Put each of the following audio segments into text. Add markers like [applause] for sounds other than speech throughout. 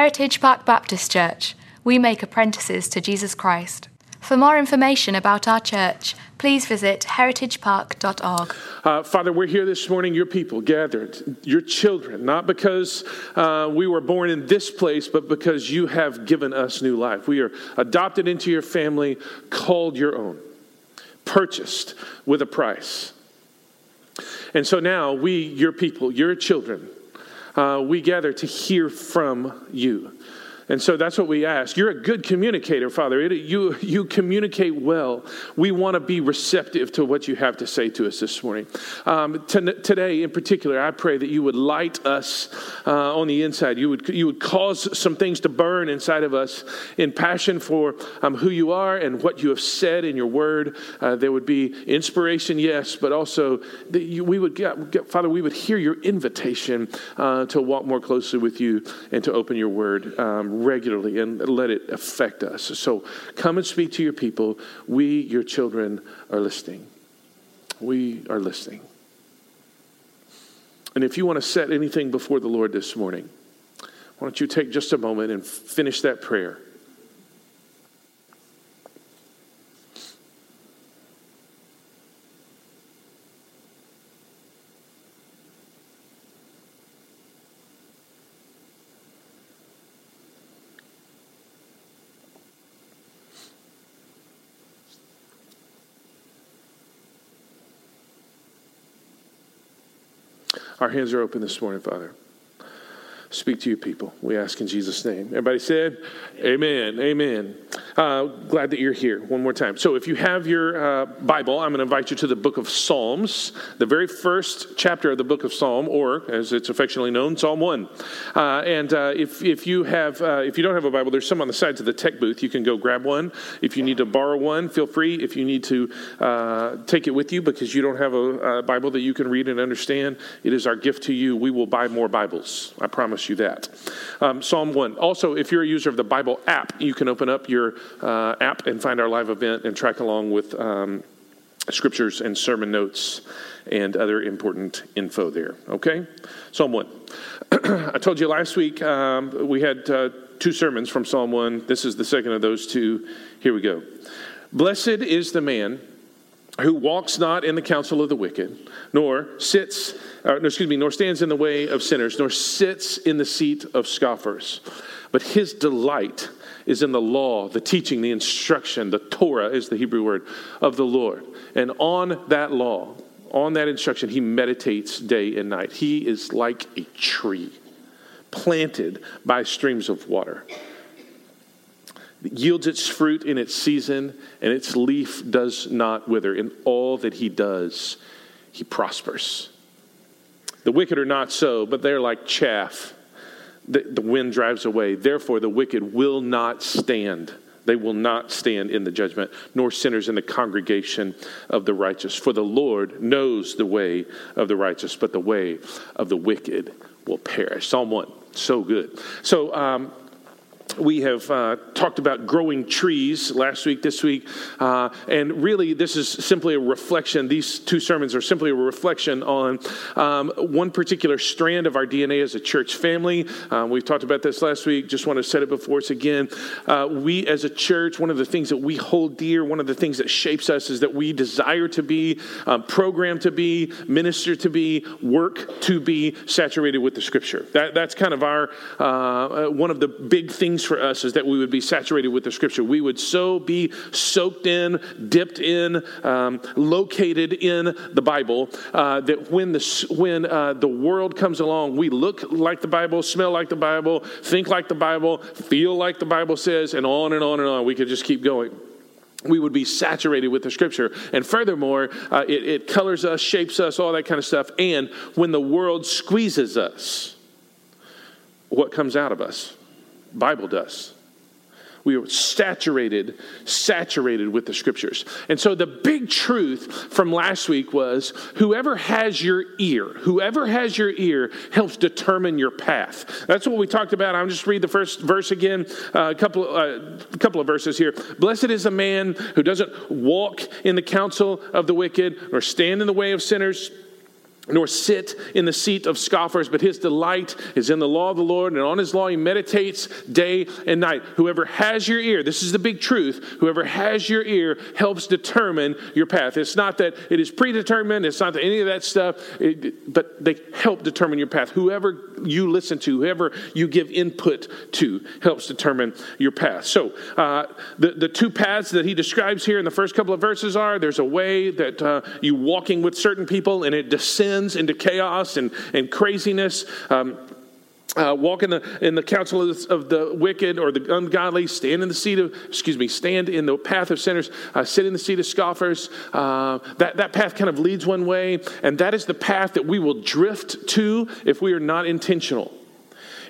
Heritage Park Baptist Church. We make apprentices to Jesus Christ. For more information about our church, please visit heritagepark.org. Uh, Father, we're here this morning, your people gathered, your children, not because uh, we were born in this place, but because you have given us new life. We are adopted into your family, called your own, purchased with a price. And so now we, your people, your children, uh, we gather to hear from you. And so that's what we ask. You're a good communicator, Father. It, you, you communicate well. We want to be receptive to what you have to say to us this morning. Um, today, in particular, I pray that you would light us uh, on the inside. You would, you would cause some things to burn inside of us in passion for um, who you are and what you have said in your word. Uh, there would be inspiration, yes, but also that you, we would get, get, Father, we would hear your invitation uh, to walk more closely with you and to open your word. Um, regularly and let it affect us. So come and speak to your people. We, your children, are listening. We are listening. And if you want to set anything before the Lord this morning, why don't you take just a moment and finish that prayer? Our hands are open this morning, Father. Speak to your people. We ask in Jesus' name. Everybody said, Amen. Amen. Uh, glad that you're here one more time. So, if you have your uh, Bible, I'm going to invite you to the book of Psalms, the very first chapter of the book of Psalm, or as it's affectionately known, Psalm 1. Uh, and uh, if, if, you have, uh, if you don't have a Bible, there's some on the sides of the tech booth. You can go grab one. If you need to borrow one, feel free. If you need to uh, take it with you because you don't have a, a Bible that you can read and understand, it is our gift to you. We will buy more Bibles. I promise you that. Um, Psalm 1. Also, if you're a user of the Bible app, you can open up your uh, app and find our live event and track along with um, scriptures and sermon notes and other important info there. Okay? Psalm 1. [clears throat] I told you last week um, we had uh, two sermons from Psalm 1. This is the second of those two. Here we go. Blessed is the man who walks not in the counsel of the wicked, nor sits, uh, no, excuse me, nor stands in the way of sinners, nor sits in the seat of scoffers. But his delight is in the law, the teaching, the instruction, the Torah is the Hebrew word of the Lord. And on that law, on that instruction, he meditates day and night. He is like a tree planted by streams of water. Yields its fruit in its season, and its leaf does not wither. In all that he does, he prospers. The wicked are not so, but they're like chaff the, the wind drives away. Therefore, the wicked will not stand. They will not stand in the judgment, nor sinners in the congregation of the righteous. For the Lord knows the way of the righteous, but the way of the wicked will perish. Psalm 1. So good. So, um, we have uh, talked about growing trees last week, this week, uh, and really this is simply a reflection. These two sermons are simply a reflection on um, one particular strand of our DNA as a church family. Um, we've talked about this last week. Just want to set it before us again. Uh, we as a church, one of the things that we hold dear, one of the things that shapes us is that we desire to be, um, programmed to be, minister to be, work to be saturated with the Scripture. That, that's kind of our uh, uh, one of the big things things for us is that we would be saturated with the scripture. We would so be soaked in, dipped in, um, located in the Bible uh, that when the, when uh, the world comes along, we look like the Bible, smell like the Bible, think like the Bible, feel like the Bible says, and on and on and on. We could just keep going we would be saturated with the scripture. And furthermore, uh, it, it, colors us, shapes us, all that kind of stuff. And when the world squeezes us, what comes out of us? Bible does. We are saturated, saturated with the scriptures. And so the big truth from last week was whoever has your ear, whoever has your ear helps determine your path. That's what we talked about. I'll just read the first verse again, uh, a couple, uh, a couple of verses here. Blessed is a man who doesn't walk in the counsel of the wicked or stand in the way of sinners nor sit in the seat of scoffers, but his delight is in the law of the Lord, and on his law he meditates day and night. Whoever has your ear, this is the big truth, whoever has your ear helps determine your path. It's not that it is predetermined, it's not that any of that stuff, it, but they help determine your path. Whoever you listen to, whoever you give input to, helps determine your path. So, uh, the, the two paths that he describes here in the first couple of verses are there's a way that uh, you walking with certain people and it descends into chaos and, and craziness. Um, uh, walk in the in the counsel of the, of the, wicked or the ungodly, stand in the seat of excuse me, stand in the path of sinners, uh, sit in the seat of scoffers. Uh, that that path kind of leads one way, and that is the path that we will drift to if we are not intentional.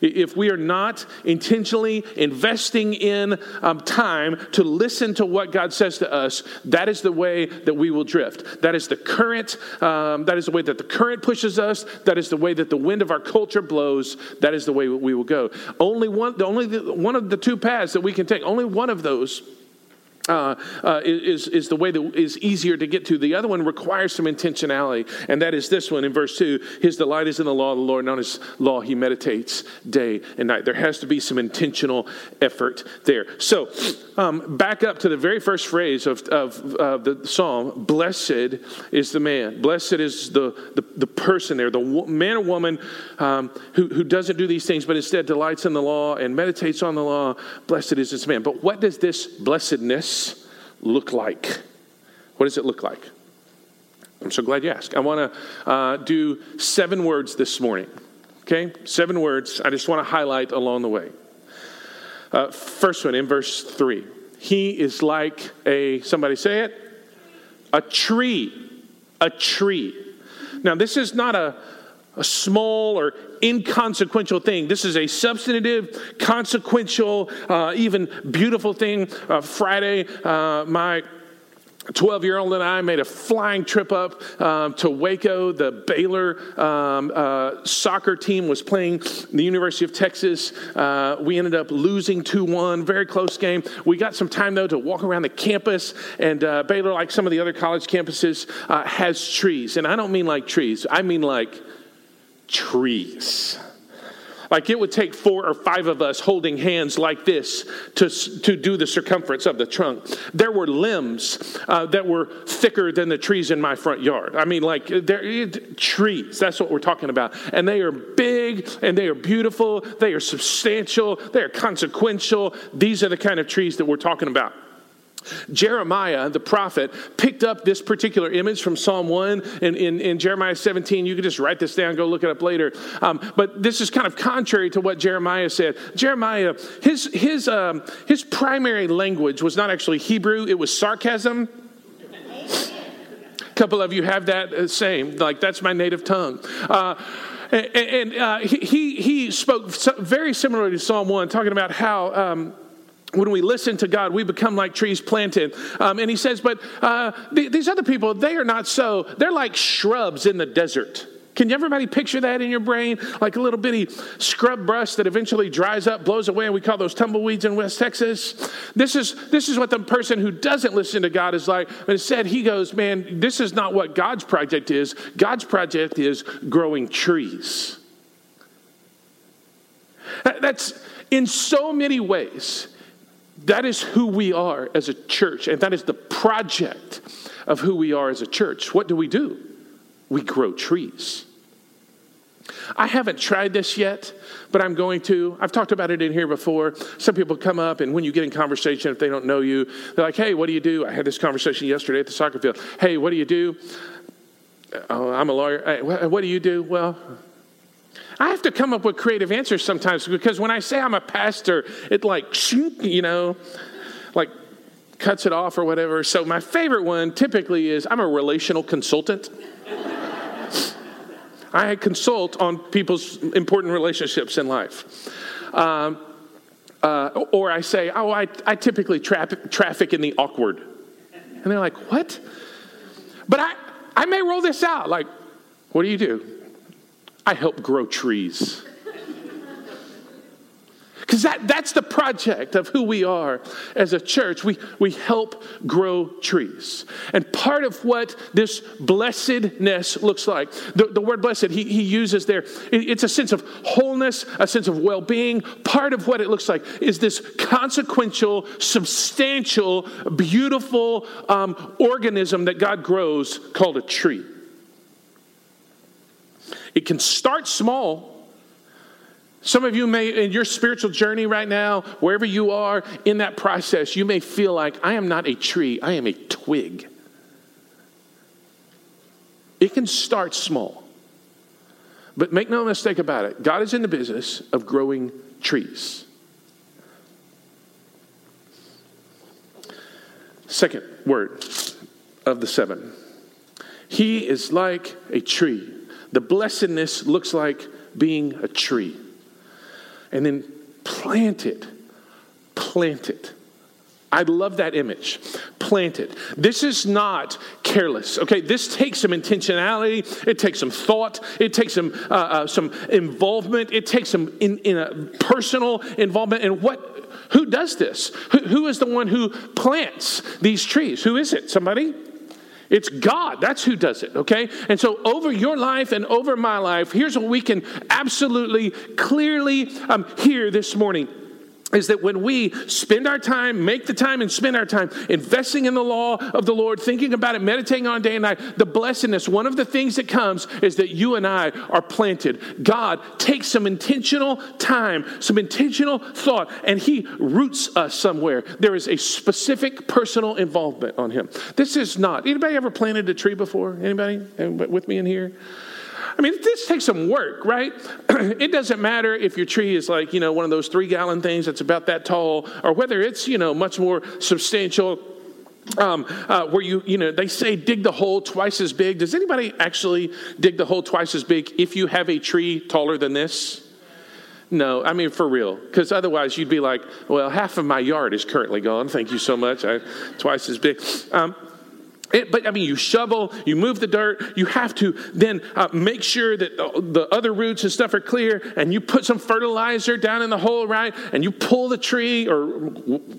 If we are not intentionally investing in um, time to listen to what God says to us, that is the way that we will drift. That is the current. Um, that is the way that the current pushes us. That is the way that the wind of our culture blows. That is the way we will go. Only one. The only the, one of the two paths that we can take. Only one of those uh, uh, is, is the way that is easier to get to. The other one requires some intentionality, and that is this one in verse 2 His delight is in the law of the Lord, and on His law he meditates day and night. There has to be some intentional effort there. So, um, back up to the very first phrase of, of uh, the psalm Blessed is the man, blessed is the, the, the person there, the man or woman um, who, who doesn't do these things, but instead delights in the law and meditates on the law. Blessed is this man. But what does this blessedness look like? What does it look like? I'm so glad you asked. I want to uh, do seven words this morning. Okay? Seven words I just want to highlight along the way. Uh, first one in verse 3. He is like a, somebody say it, a tree. A tree. Now, this is not a, a small or inconsequential thing. This is a substantive, consequential, uh, even beautiful thing. Uh, Friday, uh, my 12 year old and I made a flying trip up um, to Waco. The Baylor um, uh, soccer team was playing the University of Texas. Uh, we ended up losing 2 1, very close game. We got some time, though, to walk around the campus. And uh, Baylor, like some of the other college campuses, uh, has trees. And I don't mean like trees, I mean like trees. Like it would take four or five of us holding hands like this to, to do the circumference of the trunk. There were limbs uh, that were thicker than the trees in my front yard. I mean, like they're trees. That's what we're talking about. And they are big and they are beautiful. They are substantial. They are consequential. These are the kind of trees that we're talking about. Jeremiah, the prophet, picked up this particular image from Psalm 1 in, in, in, Jeremiah 17. You can just write this down, go look it up later. Um, but this is kind of contrary to what Jeremiah said. Jeremiah, his, his, um, his primary language was not actually Hebrew, it was sarcasm. A couple of you have that uh, same, like that's my native tongue. Uh, and, and uh, he, he spoke very similarly to Psalm 1, talking about how. Um, when we listen to God, we become like trees planted. Um, and he says, but uh, th- these other people, they are not so. They're like shrubs in the desert. Can you everybody picture that in your brain? Like a little bitty scrub brush that eventually dries up, blows away, and we call those tumbleweeds in West Texas. This is, this is what the person who doesn't listen to God is like. But instead, he goes, Man, this is not what God's project is. God's project is growing trees. That's in so many ways that is who we are as a church, and that is the project of who we are as a church. What do we do? We grow trees. I haven't tried this yet, but I'm going to. I've talked about it in here before. Some people come up, and when you get in conversation, if they don't know you, they're like, hey, what do you do? I had this conversation yesterday at the soccer field. Hey, what do you do? Oh, I'm a lawyer. Hey, what do you do? Well, I have to come up with creative answers sometimes because when I say I'm a pastor, it like, you know, like cuts it off or whatever. So my favorite one typically is I'm a relational consultant. I consult on people's important relationships in life. Um, uh, or I say, oh, I, I typically traffic, traffic in the awkward. And they're like, what? But I, I may roll this out. Like, what do you do? I help grow trees. Because that, that's the project of who we are as a church. We, we help grow trees. And part of what this blessedness looks like, the, the word blessed, he, he uses there, it, it's a sense of wholeness, a sense of well being. Part of what it looks like is this consequential, substantial, beautiful um, organism that God grows called a tree. It can start small some of you may, in your spiritual journey right now, wherever you are in that process, you may feel like, I am not a tree, I am a twig. It can start small. But make no mistake about it, God is in the business of growing trees. Second word of the seven. He is like a tree. The blessedness looks like being a tree and then plant it. Plant it. I love that image. Plant it. This is not careless. Okay, this takes some intentionality. It takes some thought. It takes some uh, uh, some involvement. It takes some in, in a personal involvement. And what? Who does this? Who, who is the one who plants these trees? Who is it? Somebody? It's God. That's who does it, okay? And so, over your life and over my life, here's what we can absolutely clearly um, hear this morning is that when we spend our time, make the time and spend our time investing in the law of the Lord, thinking about it, meditating on day and night, the blessedness, one of the things that comes is that you and I are planted. God takes some intentional time, some intentional thought, and He roots us somewhere. There is a specific personal involvement on Him. This is not, anybody ever planted a tree before? Anybody with me in here? I mean, this takes some work, right? [clears throat] it doesn't matter if your tree is like, you know, one of those three gallon things that's about that tall, or whether it's, you know, much more substantial. Um, uh, where you, you know, they say dig the hole twice as big. Does anybody actually dig the hole twice as big if you have a tree taller than this? No, I mean for real, because otherwise you'd be like, well, half of my yard is currently gone. Thank you so much. I, twice as big. Um, it, but I mean, you shovel, you move the dirt, you have to then uh, make sure that the, the, other roots and stuff are clear, and you put some fertilizer down in the hole, right? And you pull the tree or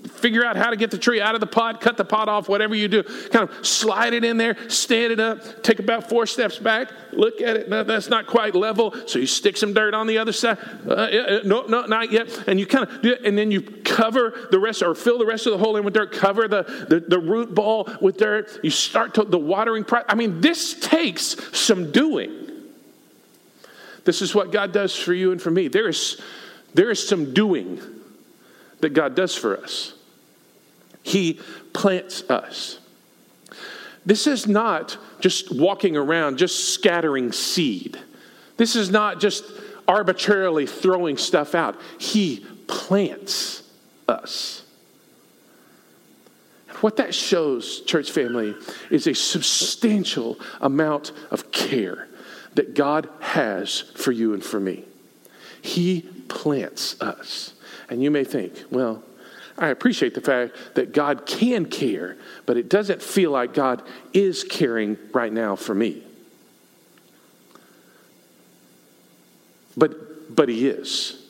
figure out how to get the tree out of the pot, cut the pot off, whatever you do. Kind of slide it in there, stand it up, take about four steps back, look at it. No, that's not quite level, so you stick some dirt on the other side. Uh, no, no, not yet. And you kind of do it, and then you cover the rest or fill the rest of the hole in with dirt, cover the, the, the root ball with dirt. You start to the watering process. I mean, this takes some doing. This is what God does for you and for me. There is, there is some doing that God does for us. He plants us. This is not just walking around, just scattering seed. This is not just arbitrarily throwing stuff out. He plants us. What that shows, church family, is a substantial amount of care that God has for you and for me. He plants us. And you may think, well, I appreciate the fact that God can care, but it doesn't feel like God is caring right now for me. But, but He is.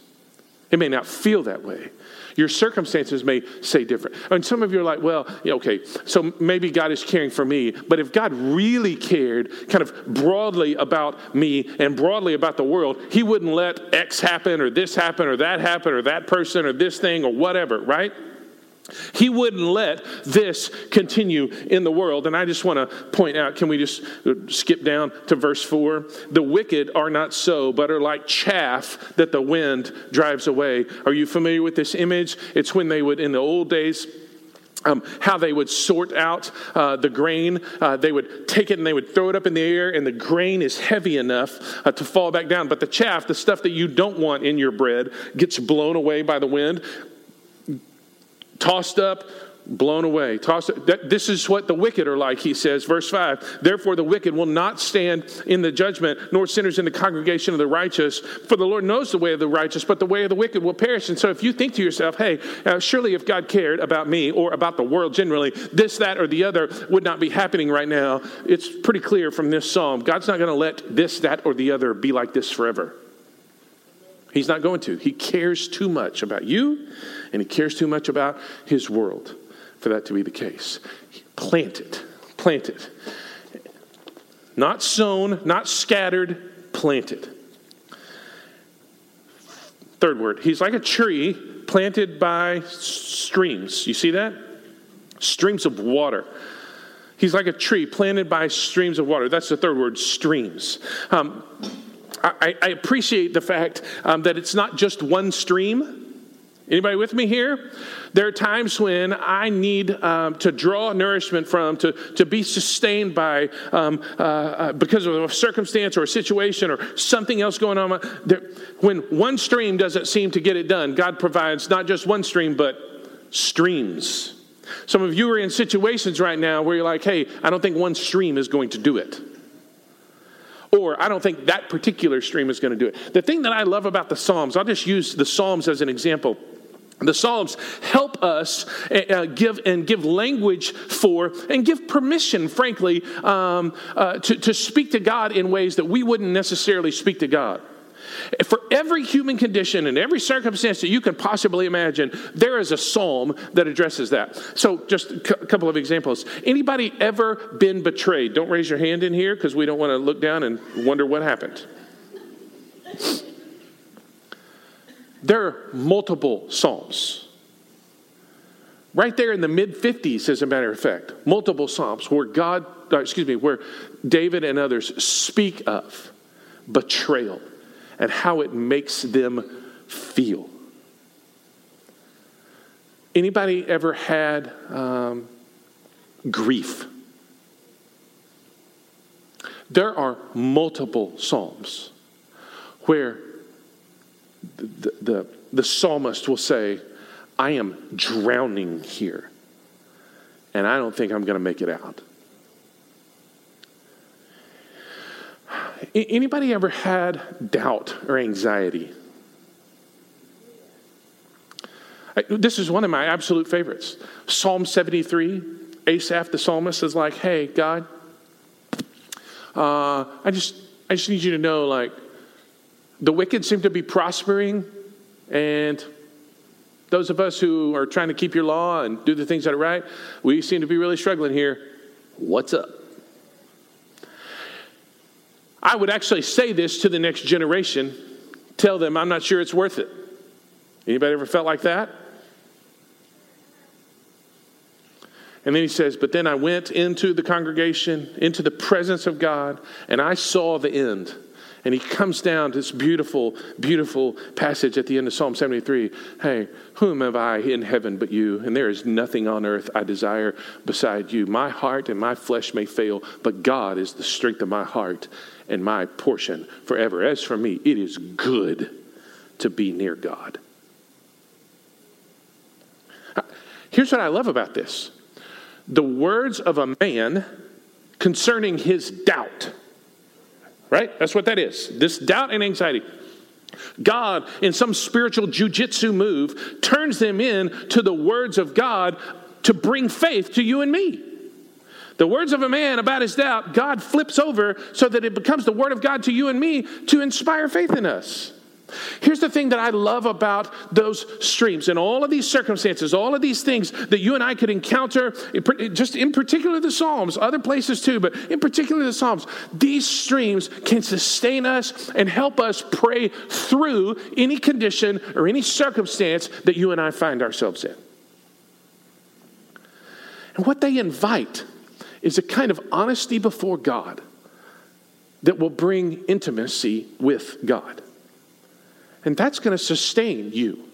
It may not feel that way, your circumstances may say different. And some of you are like, well, okay, so maybe God is caring for me. But if God really cared kind of broadly about me and broadly about the world, He wouldn't let X happen or this happen or that happen or that person or this thing or whatever, right? He wouldn't let this continue in the world. And I just want to point out can we just skip down to verse 4? The wicked are not so, but are like chaff that the wind drives away. Are you familiar with this image? It's when they would, in the old days, um, how they would sort out uh, the grain. Uh, they would take it and they would throw it up in the air, and the grain is heavy enough uh, to fall back down. But the chaff, the stuff that you don't want in your bread, gets blown away by the wind tossed up, blown away. Tossed, this is what the wicked are like, he says, verse 5. Therefore, the wicked will not stand in the judgment, nor sinners in the congregation of the righteous. For the Lord knows the way of the righteous, but the way of the wicked will perish. And so, if you think to yourself, hey, uh, surely if God cared about me or about the world generally, this, that, or the other would not be happening right now, it's pretty clear from this psalm God's not going to let this, that, or the other be like this forever. He's not going to. He cares too much about you, and he cares too much about his world for that to be the case. Planted, planted. Not sown, not scattered, planted. Third word, he's like a tree planted by streams. You see that? Streams of water. He's like a tree planted by streams of water. That's the third word, streams. Um, I, I, appreciate the fact um, that it's not just one stream. Anybody with me here? There are times when I need um, to draw nourishment from, to, to be sustained by, um, uh, uh, because of a circumstance or a situation or something else going on. When one stream doesn't seem to get it done, God provides not just one stream, but streams. Some of you are in situations right now where you're like, hey, I don't think one stream is going to do it. Or I don't think that particular stream is going to do it. The thing that I love about the Psalms, I'll just use the Psalms as an example. The Psalms help us uh, give and give language for and give permission, frankly, um, uh, to, to speak to God in ways that we wouldn't necessarily speak to God. For every human condition and every circumstance that you can possibly imagine, there is a psalm that addresses that. So, just a couple of examples. Anybody ever been betrayed? Don't raise your hand in here because we don't want to look down and wonder what happened. There are multiple psalms. Right there in the mid 50s, as a matter of fact, multiple psalms where God, uh, excuse me, where David and others speak of betrayal and how it makes them feel. Anybody ever had um, grief? There are multiple psalms where the, the, the psalmist will say, I am drowning here, and I don't think I'm going to make it out. Anybody ever had doubt or anxiety? This is one of my absolute favorites. Psalm 73, Asaph the psalmist is like, hey, God, uh, I, just, I just need you to know, like, the wicked seem to be prospering, and those of us who are trying to keep your law and do the things that are right, we seem to be really struggling here. What's up? I would actually say this to the next generation tell them, I'm not sure it's worth it. Anybody ever felt like that? And then he says, But then I went into the congregation, into the presence of God, and I saw the end. And he comes down to this beautiful, beautiful passage at the end of Psalm 73. Hey, whom have I in heaven but you? And there is nothing on earth I desire beside you. My heart and my flesh may fail, but God is the strength of my heart and my portion forever. As for me, it is good to be near God. Here's what I love about this the words of a man concerning his doubt right? That's what that is. This doubt and anxiety. God, in some spiritual jujitsu move, turns them in to the words of God to bring faith to you and me. The words of a man about his doubt, God flips over so that it becomes the word of God to you and me to inspire faith in us. Here's the thing that I love about those streams and all of these circumstances, all of these things that you and I could encounter, just in particular the Psalms, other places too, but in particular the Psalms. These streams can sustain us and help us pray through any condition or any circumstance that you and I find ourselves in. And what they invite is a kind of honesty before God that will bring intimacy with God. And that's going to sustain you.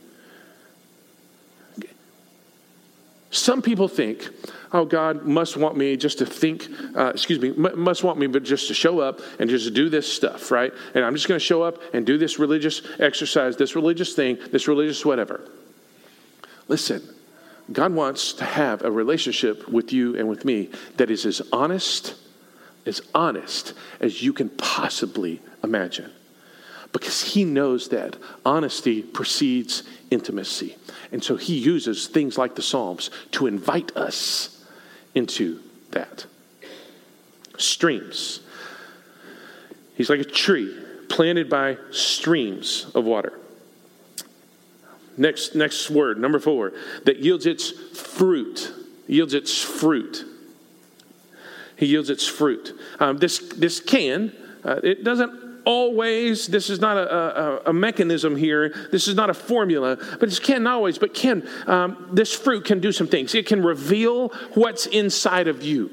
Some people think, oh, God must want me just to think, uh, excuse me, must want me but just to show up and just do this stuff, right? And I'm just going to show up and do this religious exercise, this religious thing, this religious whatever. Listen, God wants to have a relationship with you and with me that is as honest, as honest as you can possibly imagine because he knows that honesty precedes intimacy. And so he uses things like the Psalms to invite us into that. Streams. He's like a tree planted by streams of water. Next, next word, number four, that yields its fruit. Yields its fruit. He yields its fruit. Um, this, this can, uh, it doesn't always, this is not a, a, a, mechanism here, this is not a formula, but it can always, but can, um, this fruit can do some things. It can reveal what's inside of you.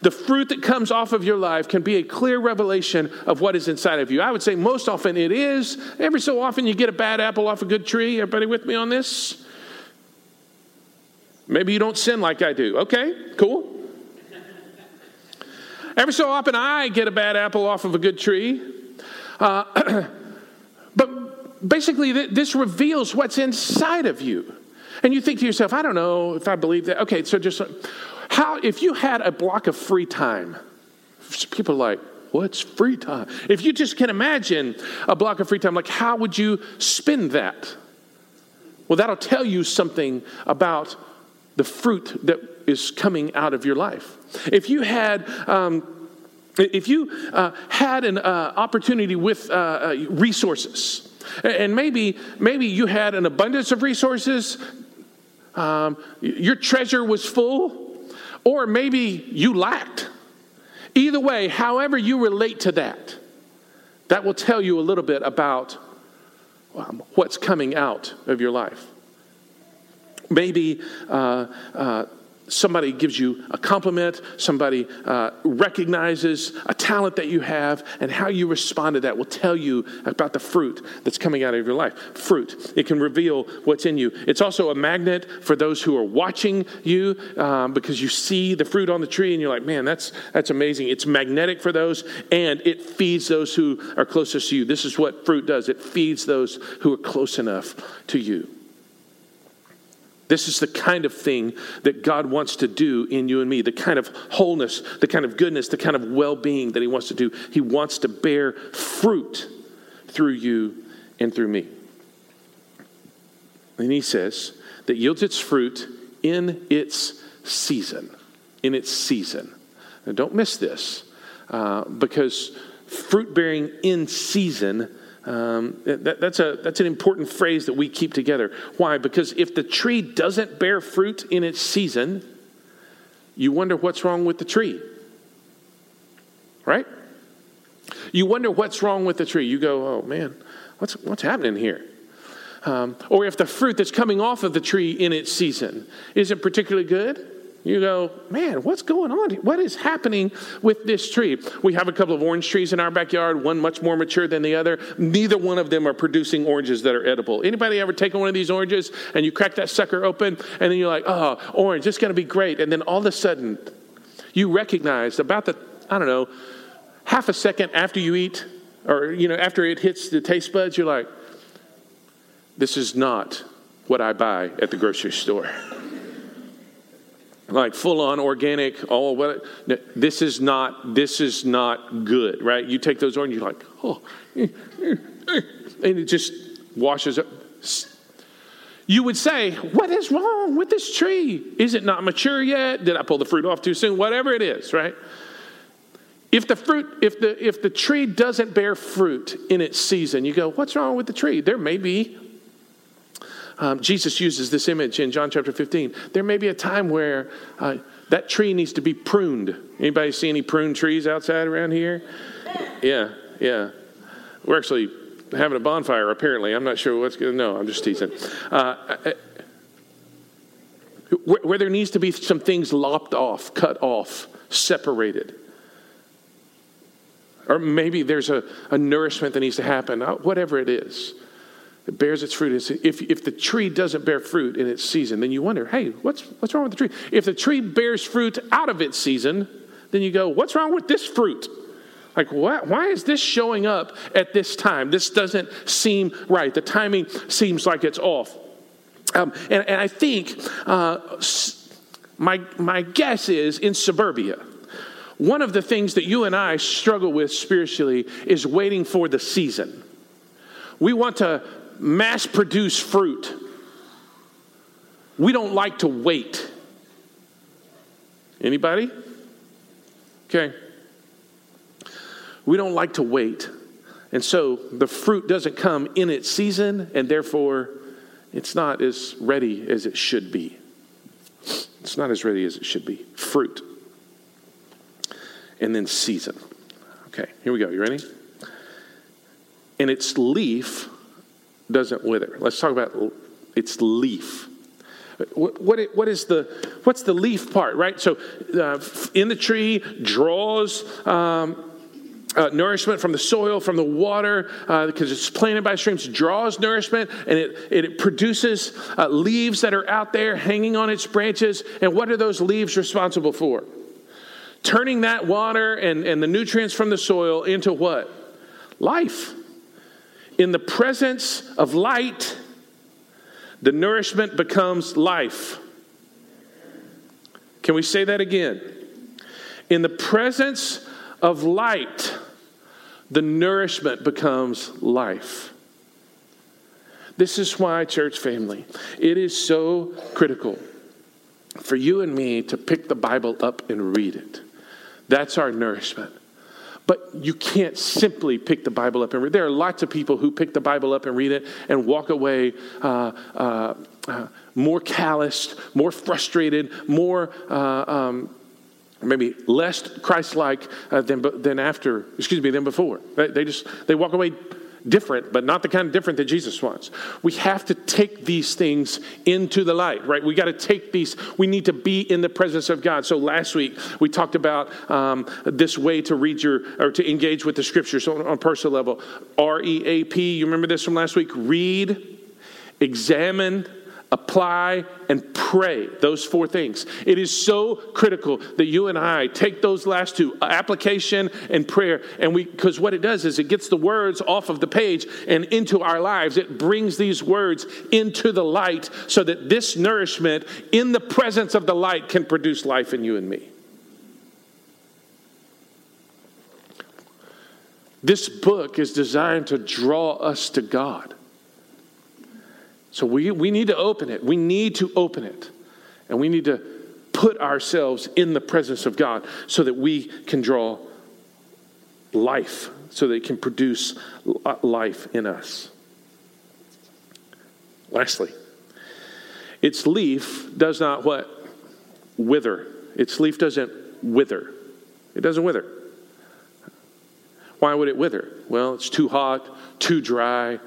The fruit that comes off of your life can be a clear revelation of what is inside of you. I would say most often it is. Every so often you get a bad apple off a good tree. Everybody with me on this? Maybe you don't sin like I do. Okay, cool. Every so often I get a bad apple off of a good tree. Uh, [clears throat] but basically, this reveals what's inside of you. And you think to yourself, I don't know if I believe that. Okay, so just how, if you had a block of free time, people are like, what's free time? If you just can imagine a block of free time, like how would you spend that? Well, that'll tell you something about the fruit that is coming out of your life. If you had, um, if you uh, had an uh, opportunity with uh, uh resources, and maybe maybe you had an abundance of resources, um, your treasure was full, or maybe you lacked. Either way, however you relate to that, that will tell you a little bit about um, what's coming out of your life. Maybe uh, uh, somebody gives you a compliment, somebody uh, recognizes a talent that you have, and how you respond to that will tell you about the fruit that's coming out of your life. Fruit. It can reveal what's in you. It's also a magnet for those who are watching you um, because you see the fruit on the tree and you're like, man, that's, that's amazing. It's magnetic for those and it feeds those who are closest to you. This is what fruit does it feeds those who are close enough to you. This is the kind of thing that God wants to do in you and me, the kind of wholeness, the kind of goodness, the kind of well being that He wants to do. He wants to bear fruit through you and through me. And He says that yields its fruit in its season. In its season. Now, don't miss this uh, because fruit bearing in season um, that, that's, a, that's an important phrase that we keep together. Why? Because if the tree doesn't bear fruit in its season, you wonder what's wrong with the tree. Right? You wonder what's wrong with the tree. You go, oh man, what's, what's happening here? Um, or if the fruit that's coming off of the tree in its season isn't particularly good, you go, man, what's going on? What is happening with this tree? We have a couple of orange trees in our backyard, one much more mature than the other. Neither one of them are producing oranges that are edible. Anybody ever taken one of these oranges and you crack that sucker open and then you're like, oh, orange, it's going to be great. And then all of a sudden, you recognize about the, I don't know, half a second after you eat, or, you know, after it hits the taste buds, you're like, this is not what I buy at the grocery store like full on organic Oh, what this is not this is not good right? You take those oranges you're like oh eh, eh, eh, and it just washes up. You would say what is wrong with this tree? Is it not mature yet? Did i pull the fruit off too soon? Whatever it is right? If the fruit if the if the tree doesn't bear fruit in its season you go what's wrong with the tree? There may be um, Jesus uses this image in John chapter 15. There may be a time where uh, that tree needs to be pruned. Anybody see any pruned trees outside around here? Yeah, yeah. We're actually having a bonfire, apparently. I'm not sure what's going to. No, I'm just teasing. Uh, where, where there needs to be some things lopped off, cut off, separated. Or maybe there's a, a nourishment that needs to happen, uh, whatever it is. It bears its fruit. If, if the tree doesn't bear fruit in its season, then you wonder, hey, what's, what's wrong with the tree? If the tree bears fruit out of its season, then you go, what's wrong with this fruit? Like, what, why is this showing up at this time? This doesn't seem right. The timing seems like it's off. Um, and, and, I think uh, my, my guess is in suburbia, one of the things that you and I struggle with spiritually is waiting for the season. We want to mass produce fruit. We don't like to wait. Anybody? Okay. We don't like to wait. And so the fruit doesn't come in its season, and therefore it's not as ready as it should be. It's not as ready as it should be. Fruit. And then season. Okay, here we go. You ready? And its leaf doesn't wither. Let's talk about its leaf. What, what, is the what's the leaf part, right? So, uh, in the tree draws um, uh, nourishment from the soil, from the water, uh, because it's planted by streams, draws nourishment, and it, it produces uh, leaves that are out there hanging on its branches. And what are those leaves responsible for? Turning that water and, and the nutrients from the soil into what? Life. In the presence of light, the nourishment becomes life. Can we say that again? In the presence of light, the nourishment becomes life. This is why, church family, it is so critical for you and me to pick the Bible up and read it. That's our nourishment. But you can't simply pick the Bible up and read. There are lots of people who pick the Bible up and read it and walk away uh, uh, uh, more calloused, more frustrated, more uh, um, maybe less Christ-like uh, than, than after, excuse me, than before. They, they just, they walk away different, but not the kind of different that Jesus wants. We have to take these things into the light, right? We got to take these, we need to be in the presence of God. So last week we talked about um, this way to read your, or to engage with the scriptures on, on personal level. R E A P, you remember this from last week? Read, examine, apply, and pray. Those four things. It is so critical that you and I take those last two uh, application and prayer. And we, because what it does is it gets the words off of the page and into our lives. It brings these words into the light so that this nourishment in the presence of the light can produce life in you and me. This book is designed to draw us to God. So we, we need to open it. We need to open it. And we need to put ourselves in the presence of God so that we can draw life, so that it can produce life in us. Lastly, its leaf does not what? Wither. Its leaf doesn't wither. It doesn't wither. Why would it wither? Well, it's too hot, too dry,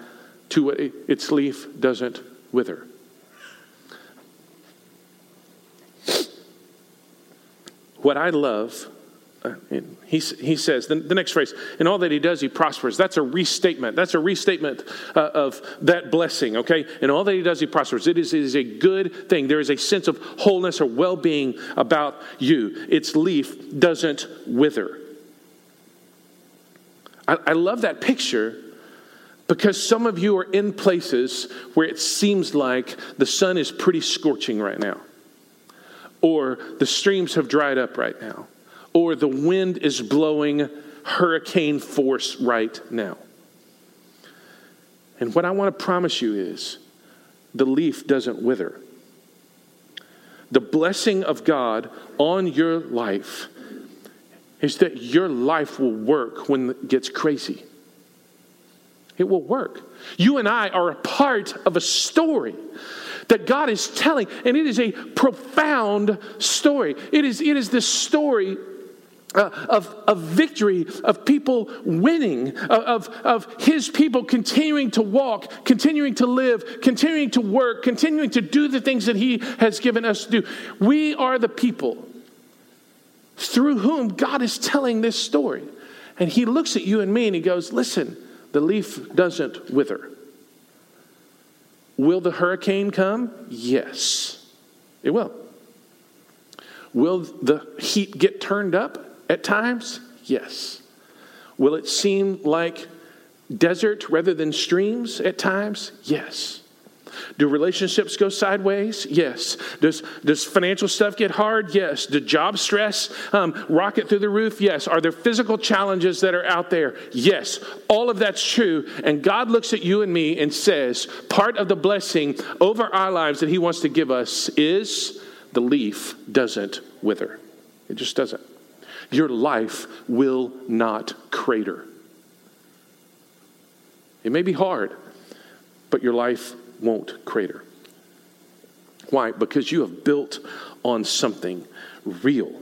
to its leaf doesn't wither. What I love, uh, he, he says, the, the, next phrase, in all that he does, he prospers. That's a restatement. That's a restatement uh, of that blessing, okay? In all that he does, he prospers. It is, it is a good thing. There is a sense of wholeness or well being about you. Its leaf doesn't wither. I, I love that picture because some of you are in places where it seems like the sun is pretty scorching right now, or the streams have dried up right now, or the wind is blowing hurricane force right now. And what I want to promise you is the leaf doesn't wither. The blessing of God on your life is that your life will work when it gets crazy. It will work. You and I are a part of a story that God is telling, and it is a profound story. It is, it is the story uh, of, of victory, of people winning, of, of His people continuing to walk, continuing to live, continuing to work, continuing to do the things that He has given us to do. We are the people through whom God is telling this story. And He looks at you and me and He goes, Listen, the leaf doesn't wither. Will the hurricane come? Yes, it will. Will the heat get turned up at times? Yes. Will it seem like desert rather than streams at times? Yes. Do relationships go sideways? Yes. Does, does financial stuff get hard? Yes. Do job stress um, rocket through the roof? Yes. Are there physical challenges that are out there? Yes. All of that's true. And God looks at you and me and says, part of the blessing over our lives that He wants to give us is the leaf doesn't wither. It just doesn't. Your life will not crater. It may be hard, but your life won't crater. Why? Because you have built on something real.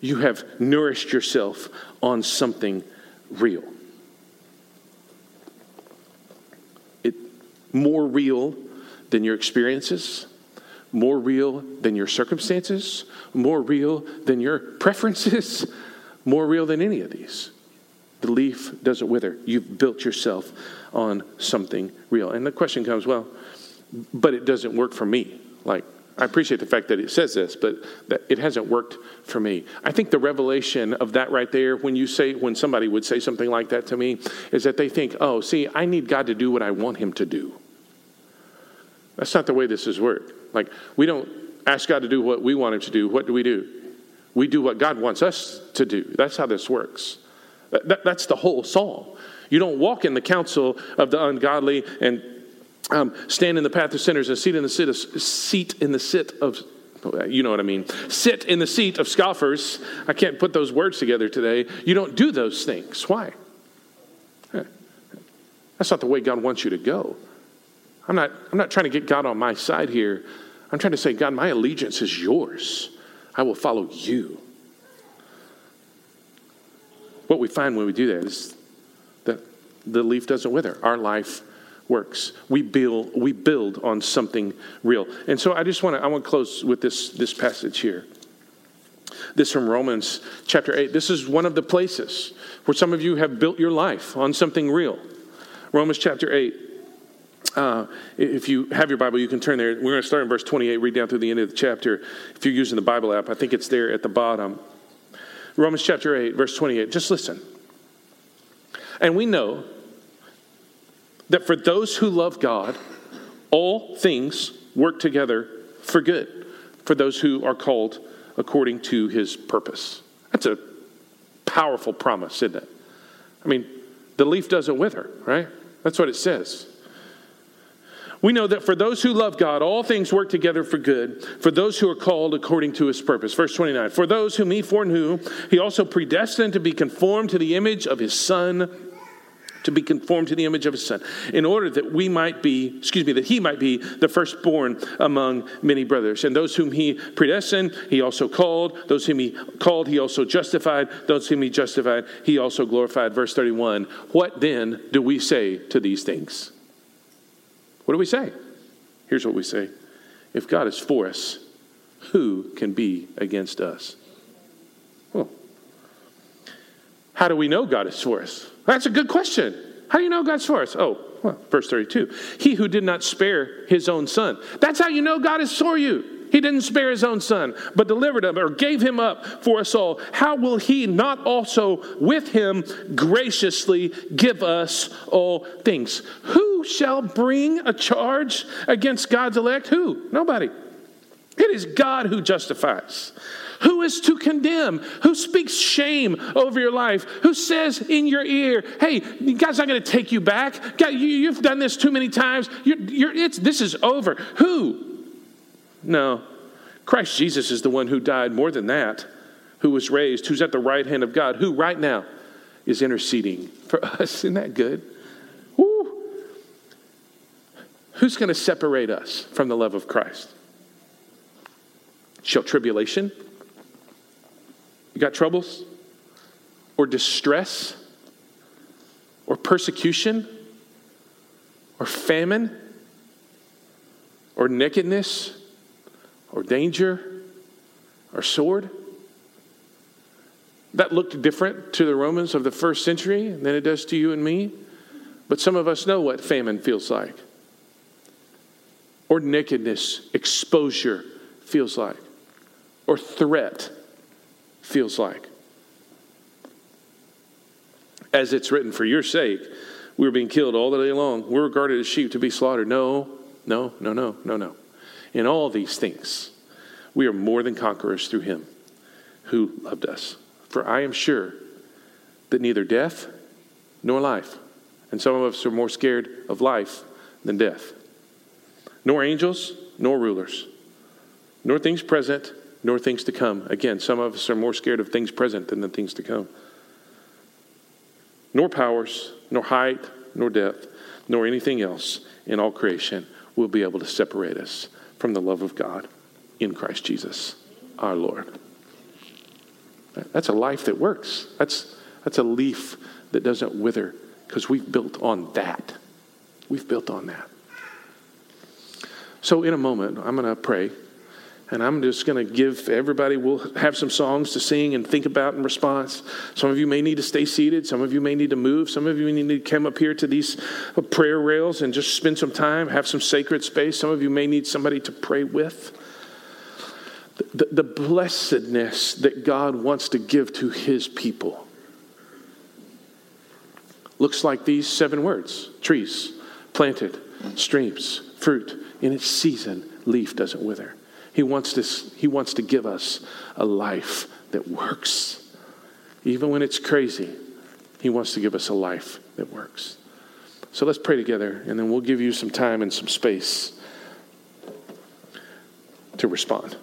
You have nourished yourself on something real. It more real than your experiences, more real than your circumstances, more real than your preferences, [laughs] more real than any of these. The leaf doesn't wither. You've built yourself on something real. And the question comes, well, but it doesn't work for me. Like, I appreciate the fact that it says this, but it hasn't worked for me. I think the revelation of that right there, when you say, when somebody would say something like that to me, is that they think, oh, see, I need God to do what I want Him to do. That's not the way this has worked. Like, we don't ask God to do what we want Him to do. What do we do? We do what God wants us to do. That's how this works. That, that, that's the whole psalm. You don't walk in the counsel of the ungodly and um, stand in the path of sinners and seat in the sit of, seat in the sit of you know what I mean. Sit in the seat of scoffers. I can't put those words together today. You don't do those things. Why? That's not the way God wants you to go. I'm not, I'm not trying to get God on my side here. I'm trying to say, God, my allegiance is yours. I will follow you. What we find when we do that is that the leaf doesn't wither. Our life works. We build, we build on something real. And so I just want to I want to close with this, this passage here. This from Romans chapter 8. This is one of the places where some of you have built your life on something real. Romans chapter 8. Uh, if you have your Bible, you can turn there. We're going to start in verse 28, read down through the end of the chapter. If you're using the Bible app, I think it's there at the bottom. Romans chapter 8, verse 28. Just listen. And we know that for those who love God, all things work together for good, for those who are called according to his purpose. That's a powerful promise, isn't it? I mean, the leaf doesn't wither, right? That's what it says. We know that for those who love God, all things work together for good, for those who are called according to his purpose. Verse 29 For those whom he foreknew, he also predestined to be conformed to the image of his Son to be conformed to the image of his son, in order that we might be, excuse me, that he might be the firstborn among many brothers. And those whom he predestined, he also called. Those whom he called, he also justified. Those whom he justified, he also glorified. Verse 31 What then do we say to these things? What do we say? Here's what we say If God is for us, who can be against us? Well, how do we know God is for us? That's a good question. How do you know God's for us? Oh, well, verse 32. He who did not spare his own son. That's how you know God is for you. He didn't spare his own son, but delivered him or gave him up for us all. How will he not also with him graciously give us all things? Who shall bring a charge against God's elect? Who? Nobody. It is God who justifies. Who is to condemn? Who speaks shame over your life? Who says in your ear, hey, God's not going to take you back? God, you, have done this too many times. You're, you're, this is over. Who? No. Christ Jesus is the one who died more than that, who was raised, who's at the right hand of God, who right now is interceding for us. [laughs] Isn't that good? Who's going to separate us from the love of Christ? Shall tribulation? You got troubles? Or distress? Or persecution? Or famine? Or nakedness? Or danger? Or sword? That looked different to the Romans of the first century than it does to you and me. But some of us know what famine feels like, or nakedness, exposure feels like, or threat feels like. As it's written, for your sake, we were being killed all the day long. We're regarded as sheep to be slaughtered. No, no, no, no, no, no. In all these things, we are more than conquerors through him who loved us. For I am sure that neither death nor life, and some of us are more scared of life than death, nor angels, nor rulers, nor things present, nor things to come. Again, some of us are more scared of things present than the things to come. Nor powers, nor height, nor depth, nor anything else in all creation will be able to separate us from the love of God in Christ Jesus, our Lord. That's a life that works. That's, that's a leaf that doesn't wither because we've built on that. We've built on that. So, in a moment, I'm going to pray. And I'm just going to give everybody, we'll have some songs to sing and think about in response. Some of you may need to stay seated. Some of you may need to move. Some of you need to come up here to these uh, prayer rails and just spend some time, have some sacred space. Some of you may need somebody to pray with. The, the blessedness that God wants to give to his people looks like these seven words trees, planted, streams, fruit. In its season, leaf doesn't wither. He wants, this, he wants to give us a life that works. Even when it's crazy, He wants to give us a life that works. So let's pray together, and then we'll give you some time and some space to respond.